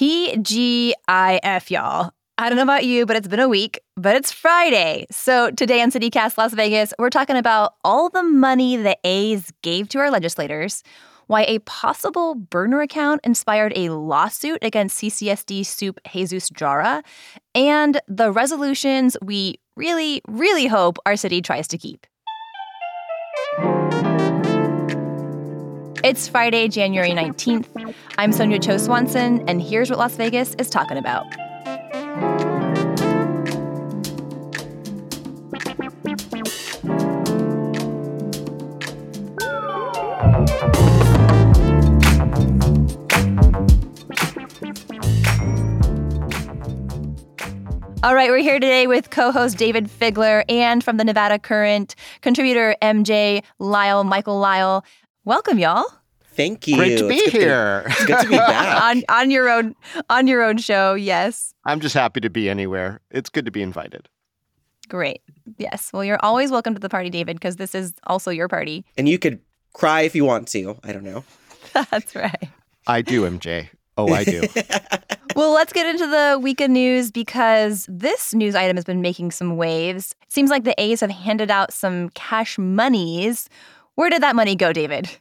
TGIF, y'all. I don't know about you, but it's been a week, but it's Friday. So today on CityCast Las Vegas, we're talking about all the money the A's gave to our legislators, why a possible burner account inspired a lawsuit against CCSD soup Jesus Jara, and the resolutions we really, really hope our city tries to keep. It's Friday, January 19th. I'm Sonja Cho Swanson, and here's what Las Vegas is talking about. All right, we're here today with co host Dayvid Figler and from the Nevada Current, contributor MJ Lyle, Michael Lyle. Welcome, y'all. Thank you. Great to be it's here. Good to, it's good to be back. on on your own on your own show, yes. I'm just happy to be anywhere. It's good to be invited. Great. Yes. Well, you're always welcome to the party, Dayvid, because this is also your party. and you could cry if you want to. I don't know. That's right. I do, MJ. Oh, I do. Well, let's get into the weekend news because this news item has been making some waves. It seems like the A's have handed out some cash monies. Where did that money go, Dayvid?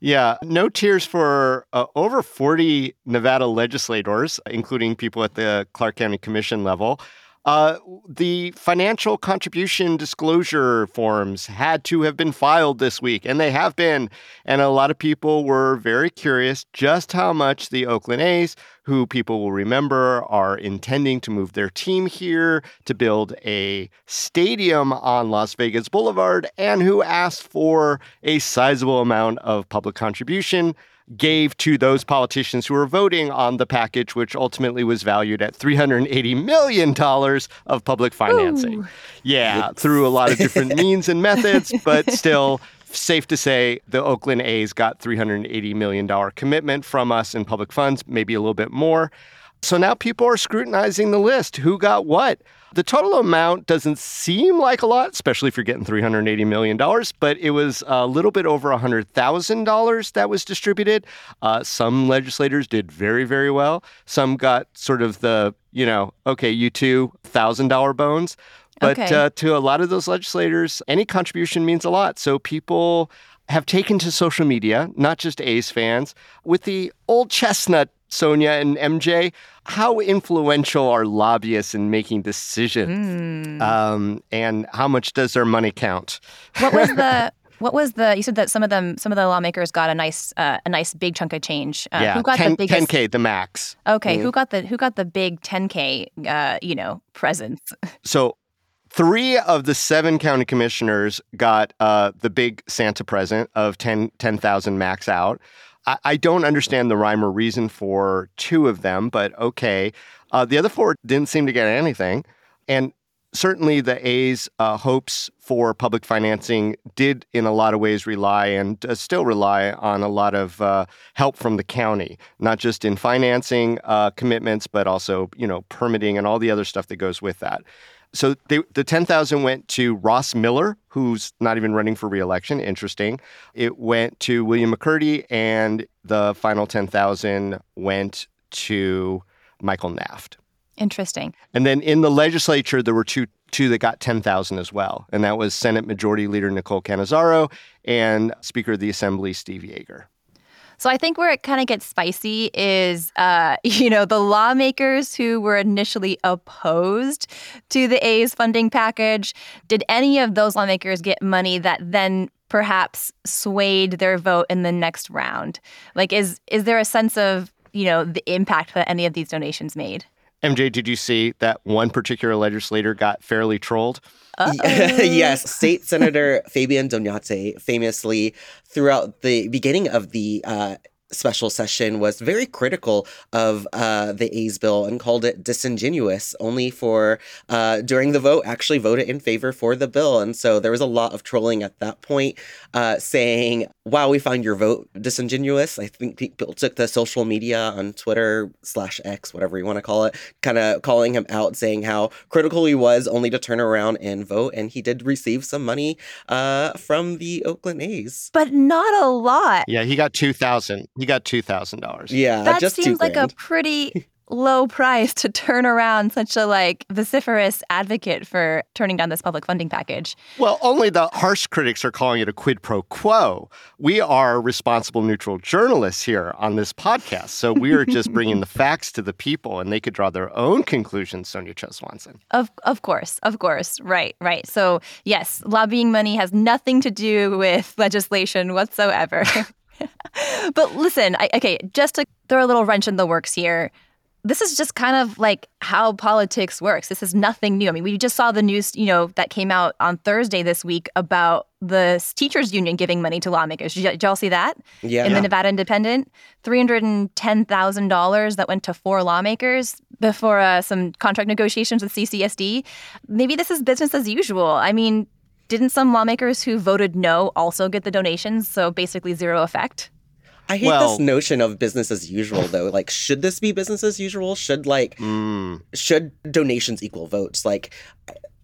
yeah, no tears for uh, over 40 Nevada legislators, including people at the Clark County Commission level. Uh, the financial contribution disclosure forms had to have been filed this week, and they have been. And a lot of people were very curious just how much the Oakland A's, who people will remember are intending to move their team here to build a stadium on Las Vegas Boulevard, and who asked for a sizable amount of public contribution gave to those politicians who were voting on the package, which ultimately was valued at $380 million of public financing. Ooh. Yeah, through a lot of different means and methods, but still safe to say the Oakland A's got $380 million commitment from us in public funds, maybe a little bit more. So now people are scrutinizing the list. Who got what? The total amount doesn't seem like a lot, especially if you're getting $380 million, but it was a little bit over $100,000 that was distributed. Uh, some legislators did very, very well. Some got sort of the, you know, okay, you two, $1,000 bones. But Okay. uh, to a lot of those legislators, any contribution means a lot. So people have taken to social media, not just A's fans, with the old chestnut, Sonja and MJ. How influential are lobbyists in making decisions? Um, and how much does their money count? What was the what was the you said that some of them some of the lawmakers got a nice uh, a nice big chunk of change. Uh, yeah, who got 10, the biggest 10K, the max. Okay, who got the who got the big 10k uh, you know, presents? So three of the seven county commissioners got uh, the big Santa present of 10 10,000 max out. I, don't understand the rhyme or reason for two of them, but okay. Uh, the other four didn't seem to get anything. And certainly the A's uh, hopes for public financing did in a lot of ways rely and uh, still rely on a lot of uh, help from the county, not just in financing uh, commitments, but also, you know, permitting and all the other stuff that goes with that. So they, the 10,000 went to Ross Miller, who's not even running for reelection. Interesting. It went to William McCurdy, and the final 10,000 went to Michael Naft. Interesting. And then in the legislature, there were two two that got 10,000 as well. And that was Senate Majority Leader Nicole Cannizzaro and Speaker of the Assembly Steve Yeager. So I think where it kind of gets spicy is, uh, you know, the lawmakers who were initially opposed to the A's funding package. Did any of those lawmakers get money that then perhaps swayed their vote in the next round? Like, is is there a sense of you know the impact that any of these donations made? MJ, did you see that one particular legislator got fairly trolled? yes, State Senator Fabian Doñate famously, throughout the beginning of the uh, special session was very critical of uh, the A's bill and called it disingenuous, only for uh, during the vote actually voted in favor for the bill. And so there was a lot of trolling at that point uh, saying, wow, we found your vote disingenuous. I think people took the social media on Twitter slash X, whatever you want to call it, kind of calling him out, saying how critical he was only to turn around and vote. And he did receive some money uh, from the Oakland A's. But not a lot. Yeah, he got 2000 He got $2,000. Yeah, that just seems like a pretty low price to turn around such a like vociferous advocate for turning down this public funding package. Well, only the harsh critics are calling it a quid pro quo. We are responsible, neutral journalists here on this podcast. So we are just bringing the facts to the people and they could draw their own conclusions, Sonja Cho Swanson. Of of course, of course. Right, right. So, yes, lobbying money has nothing to do with legislation whatsoever. but listen, I, okay, just to throw a little wrench in the works here, this is just kind of like how politics works. This is nothing new. I mean, we just saw the news, you know, that came out on Thursday this week about the teachers union giving money to lawmakers. Did, y- did y'all see that? Yeah. In the Nevada Independent, three hundred and ten thousand dollars that went to four lawmakers before uh, some contract negotiations with CCSD. Maybe this is business as usual. I mean, didn't some lawmakers who voted no also get the donations? So basically zero effect. I hate Well- this notion of business as usual though. Like should this be business as usual? Should like Mm. should donations equal votes? Like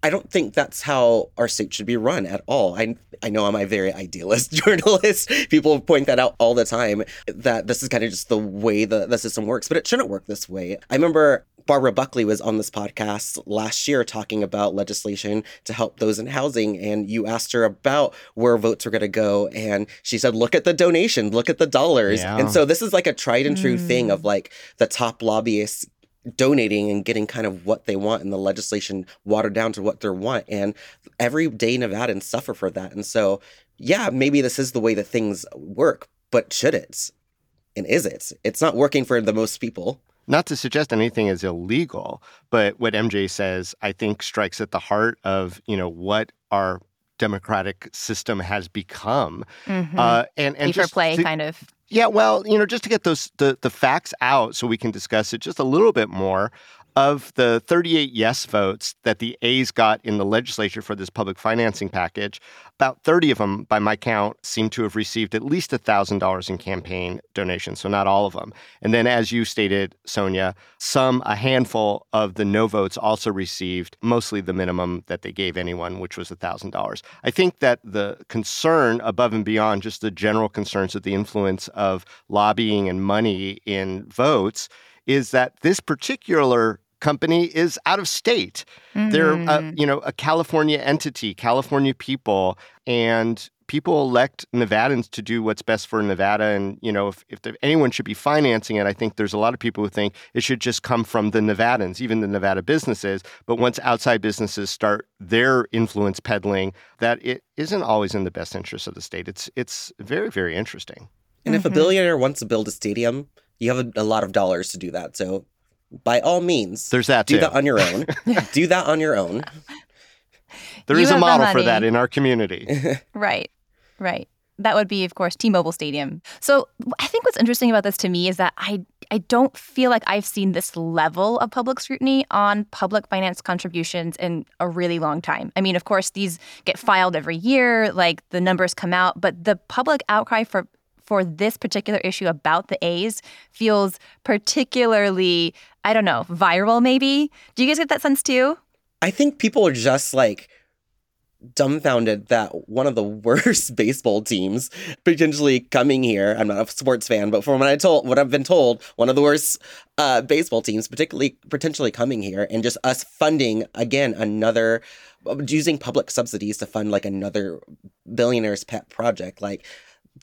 I- don't think that's how our state should be run at all. I I know I'm a very idealist journalist. People point that out all the time that this is kind of just the way the, the system works, but it shouldn't work this way. I remember Barbara Buckley was on this podcast last year talking about legislation to help those in housing. And you asked her about where votes are going to go. And she said, look at the donation, look at the dollars. Yeah. And so this is like a tried and true thing of hmm. like the top lobbyists donating and getting kind of what they want and the legislation watered down to what they want. And everyday Nevadans suffer for that. And so, yeah, maybe this is the way that things work, but should it? And is it? It's not working for the most people. Not to suggest anything is illegal, but what MJ says, I think, strikes at the heart of you know what our democratic system has become. Mm-hmm. Uh, and and Pay for just play, to- kind of. Yeah, well, you know, just to get those the the facts out so we can discuss it just a little bit more. Of the 38 yes votes that the A's got in the legislature for this public financing package, about 30 of them, by my count, seem to have received at least $1,000 in campaign donations, so not all of them. And then, as you stated, Sonja, some, a handful of the no votes also received mostly the minimum that they gave anyone, which was $1,000. I think that the concern above and beyond just the general concerns of the influence of lobbying and money in votes is that this particular company is out of state. They're, uh, you know, a California entity, California people, and people elect Nevadans to do what's best for Nevada. And, you know, if, if there, anyone should be financing it, I think there's a lot of people who think it should just come from the Nevadans, even the Nevada businesses. But once outside businesses start their influence peddling, that it isn't always in the best interest of the state. It's, it's very, very interesting. And if a billionaire wants to build a stadium, you have a, a lot of dollars to do that. So, by all means, There's that do too. that on your own. do that on your own. There You is a model for that in our community. Right, right. That would be, of course, T-Mobile Stadium. So I think what's interesting about this to me is that I I don't feel like I've seen this level of public scrutiny on public finance contributions in a really long time. I mean, of course, these get filed every year, like the numbers come out, but the public outcry for for this particular issue about the A's feels particularly, I don't know, viral maybe. Do you guys get that sense too? I think people are just like dumbfounded that one of the worst baseball teams potentially coming here. I'm not a sports fan, but from what I told, what I've been told, one of the worst uh, baseball teams, particularly potentially coming here, and just us funding again another using public subsidies to fund like another billionaire's pet project, like.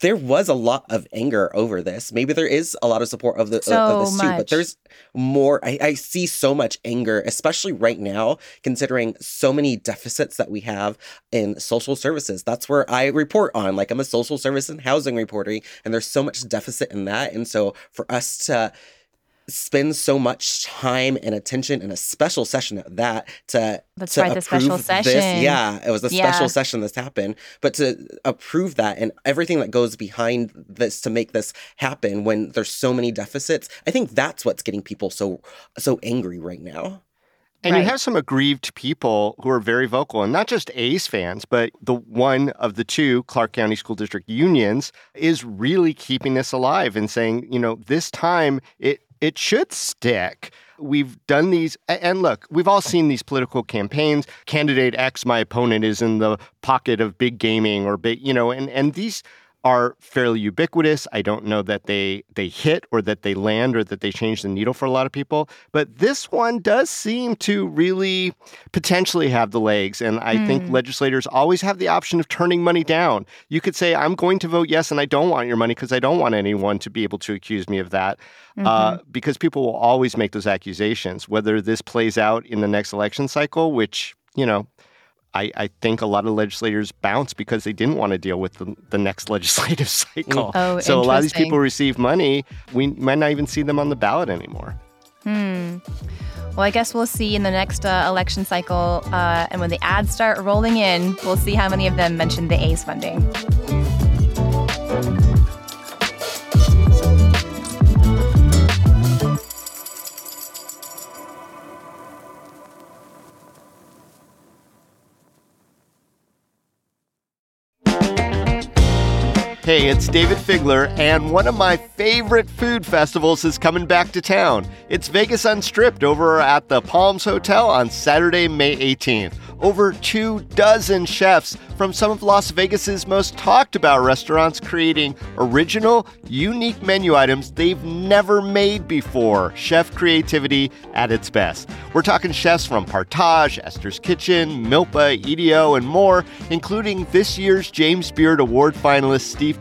There was a lot of anger over this. Maybe there is a lot of support of the of- So of this too, but there's more. I, I see so much anger, especially right now, considering so many deficits that we have in social services. That's where I report on. Like I'm a social service and housing reporter, and there's so much deficit in that. And so for us to spend so much time and attention and a special session at that to That's to right, the special approve session. This. Yeah, it was a Yeah. special session that's happened, but to approve that and everything that goes behind this to make this happen when there's so many deficits, I think that's what's getting people so so angry right now. And Right. you have some aggrieved people who are very vocal, and not just A's fans, but the one of the two Clark County School District unions is really keeping this alive and saying, you know, this time it it should stick. We've done these, and look, we've all seen these political campaigns. Candidate X, my opponent, is in the pocket of big gaming or big, you know, and and these are fairly ubiquitous. I don't know that they they hit or that they land or that they change the needle for a lot of people, but this one does seem to really potentially have the legs and I think Hmm. legislators always have the option of turning money down. You could say I'm going to vote yes and I don't want your money because I don't want anyone to be able to accuse me of that. Uh, because people will always make those accusations whether this plays out in the next election cycle, which, you know, I, I think a lot of legislators bounce because they didn't want to deal with the, the next legislative cycle. Oh, so a lot of these people receive money. We might not even see them on the ballot anymore. Hmm. Well, I guess we'll see in the next uh, election cycle, uh, and when the ads start rolling in, we'll see how many of them mention the A's funding. Hey, it's Dayvid Figler, and one of my favorite food festivals is coming back to town. It's Vegas Unstripped over at the Palms Hotel on Saturday, May 18th. Over two dozen chefs from some of Las Vegas's most talked about restaurants creating original, unique menu items they've never made before. Chef creativity at its best. We're talking chefs from Partage, Esther's Kitchen, Milpa, EDO, and more, including this year's James Beard Award finalist Steve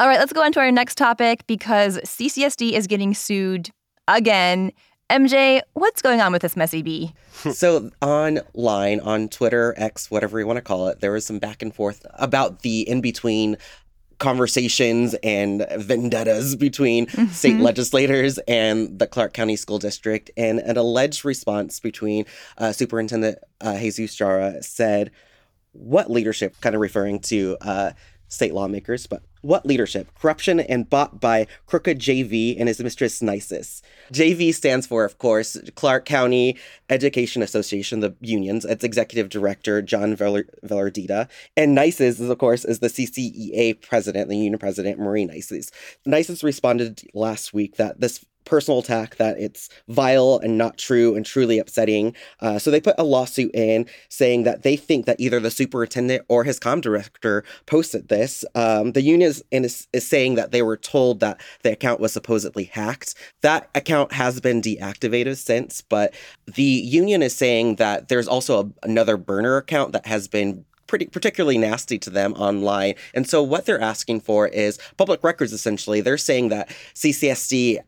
All right, let's go on to our next topic because CCSD is getting sued again. MJ, what's going on with this messy bee? so online on Twitter, X, whatever you want to call it, there was some back and forth about the in between conversations and vendettas between state legislators and the Clark County School District. And an alleged response between uh, Superintendent uh, Jesus Jara said, What leadership, kind of referring to uh, state lawmakers, but what leadership? Corruption and bought by Crooked JV and his mistress Neisess. JV stands for, of course, Clark County Education Association, the unions. Its executive director, John Velar- Vellardita. And Neisess, is, of course, is the CCEA president, the union president, Marie Neisess. Neisess responded last week that this personal attack that it's vile and not true and truly upsetting. Uh, so they put a lawsuit in saying that they think that either the superintendent or his com director posted this. Um, the union is, is, is saying that they were told that the account was supposedly hacked. That account has been deactivated since, but the union is saying that there's also a, another burner account that has been pretty particularly nasty to them online. And so what they're asking for is public records essentially. They're saying that CCSD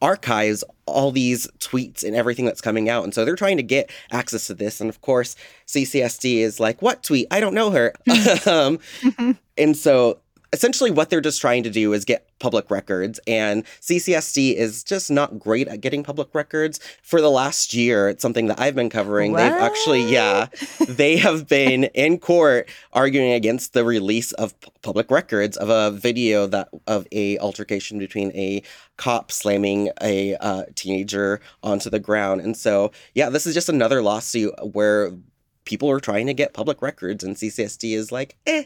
archives all these tweets and everything that's coming out. And so they're trying to get access to this. And of course, CCSD is like, what tweet? I don't know her. um, and so essentially what they're just trying to do is get public records and CCSD is just not great at getting public records. For the last year it's something that I've been covering. They've actually yeah they have been in court arguing against the release of p- public records of a video that of a altercation between a cop slamming a uh, teenager onto the ground. And so yeah this is just another lawsuit where people are trying to get public records and CCSD is like eh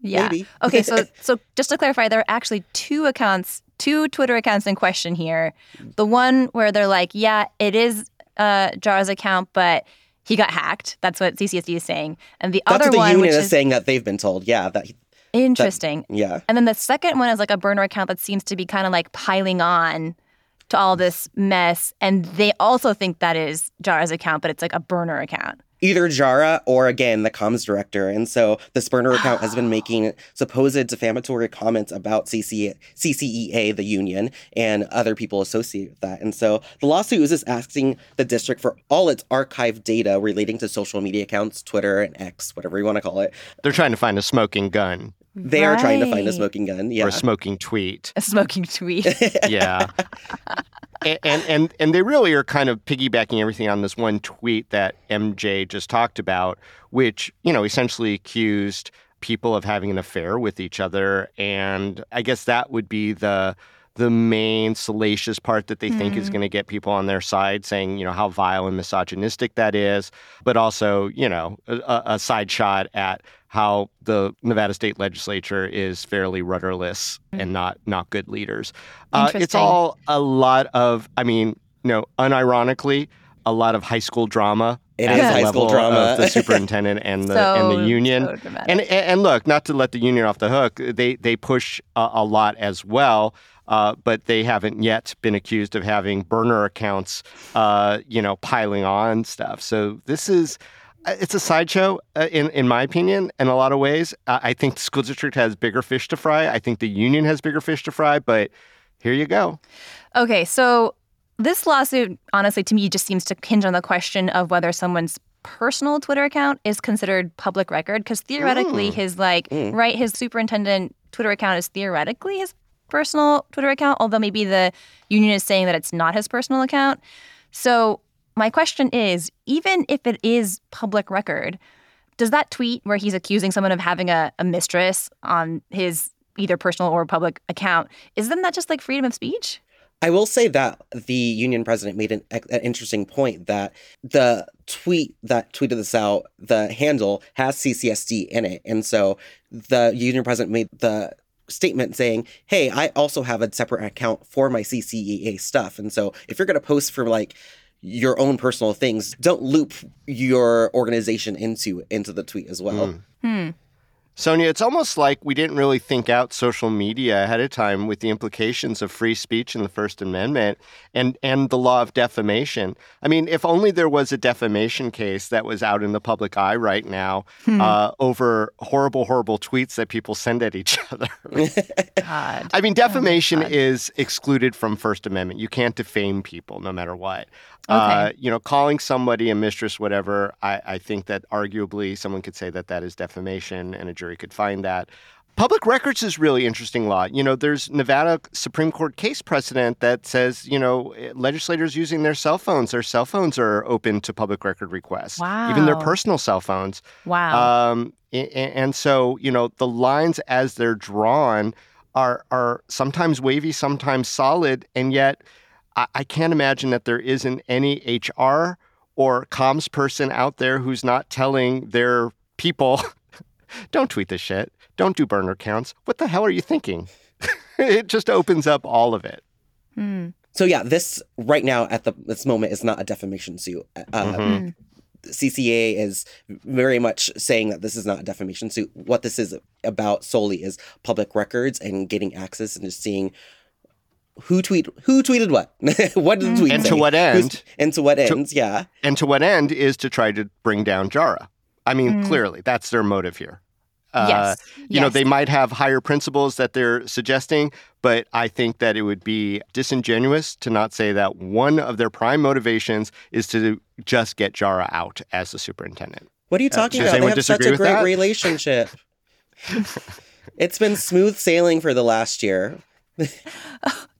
Yeah. Maybe. okay, so so just to clarify, there are actually two accounts, two Twitter accounts in question here. The one where they're like, yeah, it is uh Jara's account, but he got hacked. That's what CCSD is saying. And the That's other what the one, union which is is saying that they've been told. Yeah, that interesting. yeah. And then the second one is like a burner account that seems to be kind of like piling on to all this mess. And they also think that is Jara's account, but it's like a burner account. Either Jara or again the comms director, and so the Spurner account has been making supposed defamatory comments about CC, CCEA, the union, and other people associated with that. And so the lawsuit is just asking the district for all its archived data relating to social media accounts, Twitter and X, whatever you want to call it. They're trying to find a smoking gun They are trying to find a smoking gun. Yeah. or a smoking tweet. A smoking tweet. yeah. A- and, and and they really are kind of piggybacking everything on this one tweet that MJ just talked about, which you know essentially accused people of having an affair with each other, and I guess that would be the the main salacious part that they think is going to get people on their side, saying you know how vile and misogynistic that is, but also you know a, a side shot at how the Nevada state legislature is fairly rudderless and not not good leaders. Uh, it's all a lot of, I mean, you know, unironically, a lot of high school drama. It at is the high school level drama. Of the superintendent and the and the union. so and, and and look, not to let the union off the hook, they they push a, a lot as well. Uh, but they haven't yet been accused of having burner accounts, uh, you know, piling on stuff. So this is, uh, it's a sideshow, uh, in in my opinion, in a lot of ways. Uh, I think the school district has bigger fish to fry. I think the union has bigger fish to fry. But here you go. Okay, so this lawsuit, honestly, to me, just seems to hinge on the question of whether someone's personal Twitter account is considered public record. Because theoretically, Mm. his like Mm. right, his superintendent Twitter account is theoretically his personal Twitter account, although maybe the union is saying that it's not his personal account. So my question is, even if it is public record, does that tweet where he's accusing someone of having a, a mistress on his either personal or public account, isn't that just like freedom of speech? I will say that the union president made an, an interesting point that the tweet that tweeted this out, the handle has CCSD in it. And so the union president made the statement saying, Hey, I also have a separate account for my CCEA stuff. And so if you're going to post for like, your own personal things don't loop your organization into into the tweet as well Mm. Hmm. Sonja, it's almost like we didn't really think out social media ahead of time with the implications of free speech and the First Amendment and, and the law of defamation. I mean, if only there was a defamation case that was out in the public eye right now Hmm. uh, over horrible, horrible tweets that people send at each other. God. I mean, defamation God. is excluded from First Amendment. You can't defame people no matter what. Uh, you know, calling somebody a mistress, whatever, I, I think that arguably someone could say that that is defamation and a jury could find that. Public records is really interesting law. You know, there's Nevada Supreme Court case precedent that says, you know, legislators using their cell phones, their cell phones are open to public record requests, even their personal cell phones. Wow. Um, and so, you know, the lines as they're drawn are are sometimes wavy, sometimes solid, and yet I, I can't imagine that there isn't any HR or comms person out there who's not telling their people, "Don't tweet this shit. Don't do burner counts. What the hell are you thinking?" it just opens up all of it. Hmm. so yeah this right now at the this moment is not a defamation suit uh, Mhm. CCA is very much saying that this is not a defamation suit. What this is about solely is public records and getting access and just seeing who tweet who tweeted what, what did the tweet And say? to what Who's- end? and to what To- ends? yeah, And to what end is to try to bring down Jara. I mean, Mm. clearly, that's their motive here. Uh, yes. you know they might have higher principles that they're suggesting but i think that it would be disingenuous to not say that one of their prime motivations is to just get jara out as the superintendent what are you talking does about? They anyone have such a great that? relationship. It's been smooth sailing for the last year.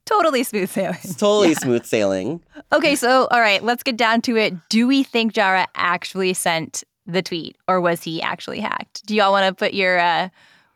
Totally smooth sailing. It's totally smooth sailing. Okay, so all right, let's get down to it. Do we think Jara actually sent the tweet, or was he actually hacked? Do y'all want to put your uh,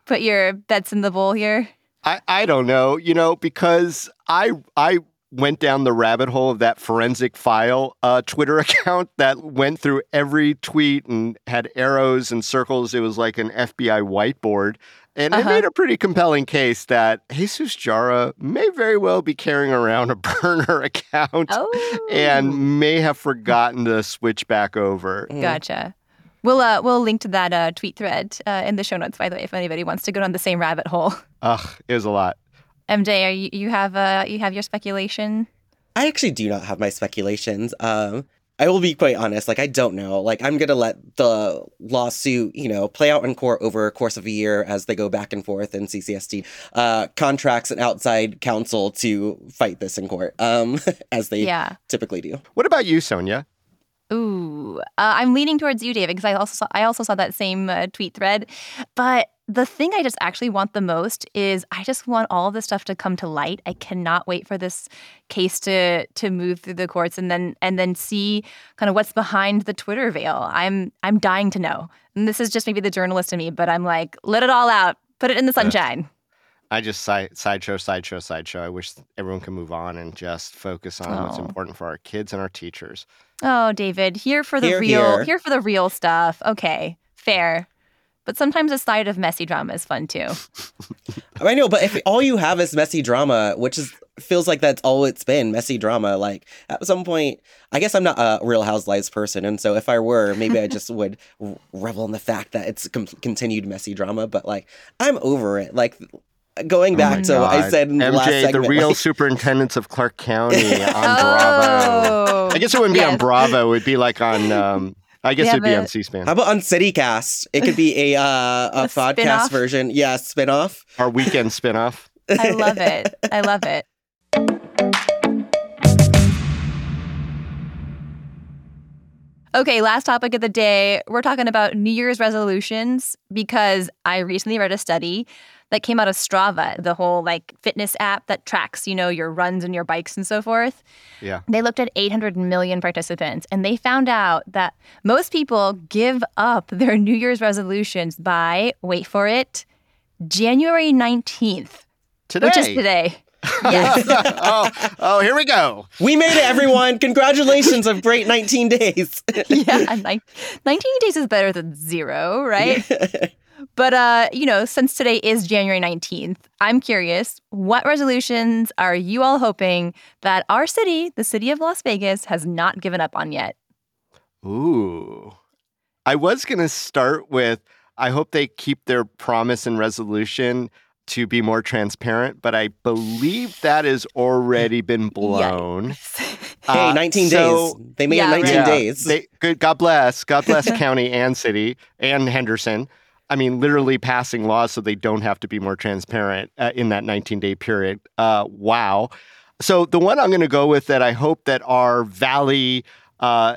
put your bets in the bowl here? I, I don't know, you know, because I I went down the rabbit hole of that forensic file uh, Twitter account that went through every tweet and had arrows and circles. It was like an FBI whiteboard. And Uh-huh. it made a pretty compelling case that Jesus Jara may very well be carrying around a burner account Oh, and may have forgotten to switch back over. Mm. gotcha. We'll uh, we'll link to that uh, tweet thread uh, in the show notes. By the way, if anybody wants to go down the same rabbit hole. Ugh, it was a lot. MJ, are you you have uh you have your speculation? I actually do not have my speculations. Um, I will be quite honest. Like, I don't know. Like, I'm gonna let the lawsuit, you know, play out in court over a course of a year as they go back and forth. And CCSD uh, contracts an outside counsel to fight this in court, um, as they Yeah. typically do. What about you, Sonja? Ooh, uh, I'm leaning towards you, Dayvid, because I also saw I also saw that same uh, tweet thread. But the thing I just actually want the most is I just want all of this stuff to come to light. I cannot wait for this case to to move through the courts and then and then see kind of what's behind the Twitter veil. I'm I'm dying to know. And this is just maybe the journalist in me, but I'm like, let it all out, put it in the sunshine. I just side, sideshow, sideshow, sideshow. I wish everyone could move on and just focus on what's Oh. important for our kids and our teachers. Oh, Dayvid, here for the Here, real, here. here for the real stuff. Okay, fair. But sometimes a side of messy drama is fun too. I know, but if all you have is messy drama, which is feels like that's all it's been, messy drama. Like at some point, I guess I'm not a Real Housewives person, and so if I were, maybe I just would revel in the fact that it's com- continued messy drama. But like, I'm over it. Like going back to what I said in the last segment, the real like, superintendents of Clark County on Bravo. Oh, I guess it wouldn't be on. Bravo. It would be like on. Um, I guess They it'd be on C-SPAN. how about on CityCast? It could be a uh, a, A podcast spin-off? version. Yeah, spinoff. Our weekend spinoff. I love it. I love it. Okay, last topic of the day. We're talking about New Year's resolutions because I recently read a study that came out of Strava, the whole like fitness app that tracks, you know, your runs and your bikes and so forth. Yeah. They looked at 800 million participants and they found out that most people give up their New Year's resolutions by, wait for it, January 19th, Today. which is today. Yes. oh, oh, here we go. We made it, everyone! Congratulations! A great 19 days. yeah, nine- 19 days is better than zero, right? but uh, you know, since today is January 19th, I'm curious, what resolutions are you all hoping that our city, the city of Las Vegas, has not given up on yet? Ooh. I was going to start with I hope they keep their promise and resolution to be more transparent, but I believe that has already been blown. Hey, Uh, 19 so- days. They made Yeah, it 19 Yeah, days. They, good, God bless. God bless county and city and Henderson. I mean, literally passing laws so they don't have to be more transparent uh, in that 19 day period. Uh, wow. So the one I'm going to go with that I hope that our valley uh,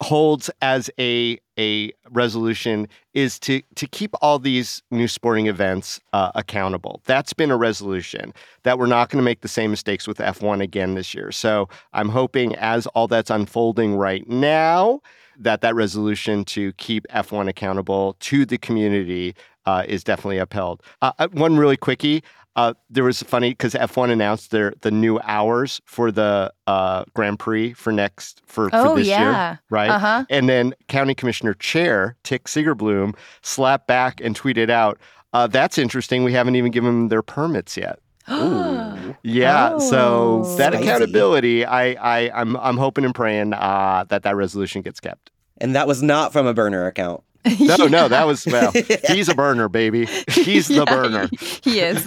holds as a a resolution is to to keep all these new sporting events uh, accountable. That's been a resolution that we're not going to make the same mistakes with F1 again this year. So I'm hoping as all that's unfolding right now that that resolution to keep F1 accountable to the community uh, is definitely upheld. Uh, uh, one really quickie. Uh, there was funny because F1 announced their the new hours for the uh, Grand Prix for next for, Oh, for this yeah. year, right? Uh huh. And then County Commissioner Chair Tick Segerblom slapped back and tweeted out, uh, "That's interesting. We haven't even given them their permits yet." Ooh. Yeah, so Oh. that Spicy. accountability, I, I, I'm, I'm hoping and praying uh, that that resolution gets kept. And that was not from a burner account. No, no, that was well. He's a burner, baby. He's the burner. He, he is.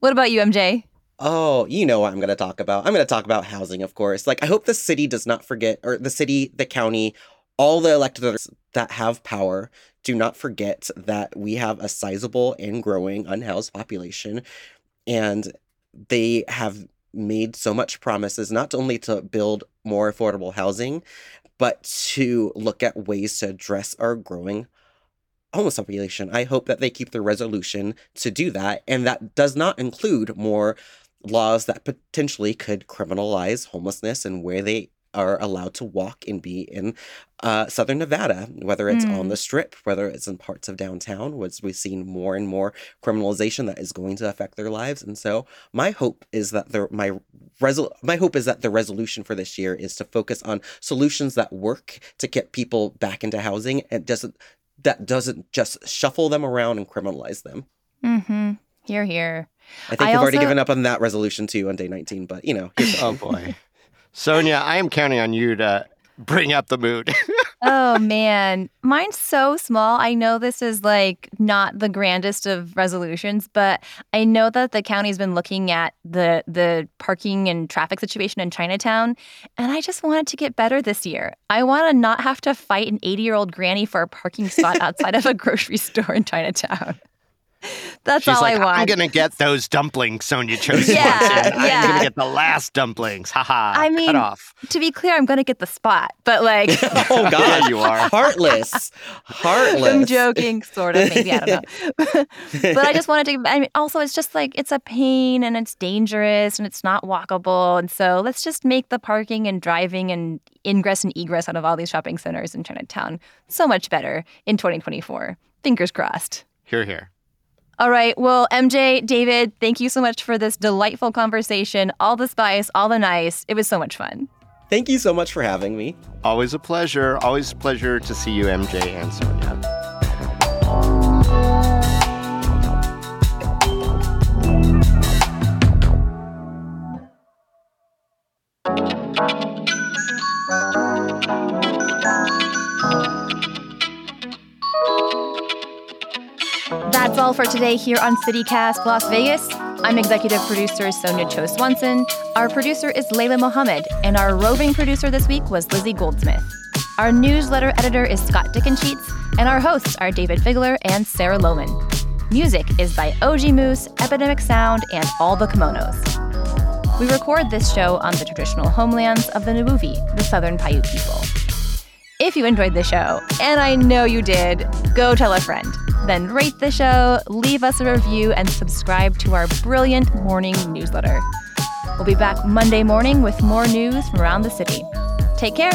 what about you, MJ? Oh, you know what I'm going to talk about. I'm going to talk about housing, of course. Like, I hope the city does not forget, or the city, the county, all the elected officials that have power do not forget that we have a sizable and growing unhoused population. And they have made so much promises, not only to build more affordable housing, but to look at ways to address our growing homeless population. I hope that they keep their resolution to do that. And that does not include more laws that potentially could criminalize homelessness and where they are allowed to walk and be in uh, southern Nevada, whether it's mm. on the strip, whether it's in parts of downtown, which we've seen more and more criminalization that is going to affect their lives. And so my hope is that the my resol- my hope is that the resolution for this year is to focus on solutions that work to get people back into housing and doesn't that doesn't just shuffle them around and criminalize them. Mm-hmm. Here, here. I think I we've also... already given up on that resolution too on day 19, but you know. oh boy. Sonja, I am counting on you to bring up the mood. oh man, mine's so small. I know this is like not the grandest of resolutions, but I know that the county's been looking at the the parking and traffic situation in Chinatown, and I just want it to get better this year. I want to not have to fight an 80-year-old granny for a parking spot outside of a grocery store in Chinatown. That's She's all like, I want. I'm gonna get those dumplings Sonja chose. yeah, yeah. I'm gonna get the last dumplings. Haha. I mean, cut off. To be clear, I'm gonna get the spot, but like, oh god, you are heartless, heartless. I'm joking, sort of. Maybe I don't know. but I just wanted to. I mean, also, it's just like it's a pain and it's dangerous and it's not walkable, and so let's just make the parking and driving and ingress and egress out of all these shopping centers in Chinatown so much better in 2024. Fingers crossed. Here, here. All right. Well, MJ, Dayvid, thank you so much for this delightful conversation. All the spice, all the nice. It was so much fun. Thank you so much for having me. Always a pleasure. Always a pleasure to see you, MJ and Sonja. That's all for today here on CityCast Las Vegas. I'm executive producer Sonja Cho Swanson. Our producer is Layla Mohammed, and our roving producer this week was Lizzie Goldsmith. Our newsletter editor is Scott Dickensheets, and our hosts are Dayvid Figler and Sarah Lohman. Music is by OG Moose, Epidemic Sound, and All the Kimonos. We record this show on the traditional homelands of the Nuwuvi, the Southern Paiute people. If you enjoyed the show, and I know you did, go tell a friend. Then rate the show, leave us a review, and subscribe to our brilliant morning newsletter. We'll be back Monday morning with more news from around the city. Take care.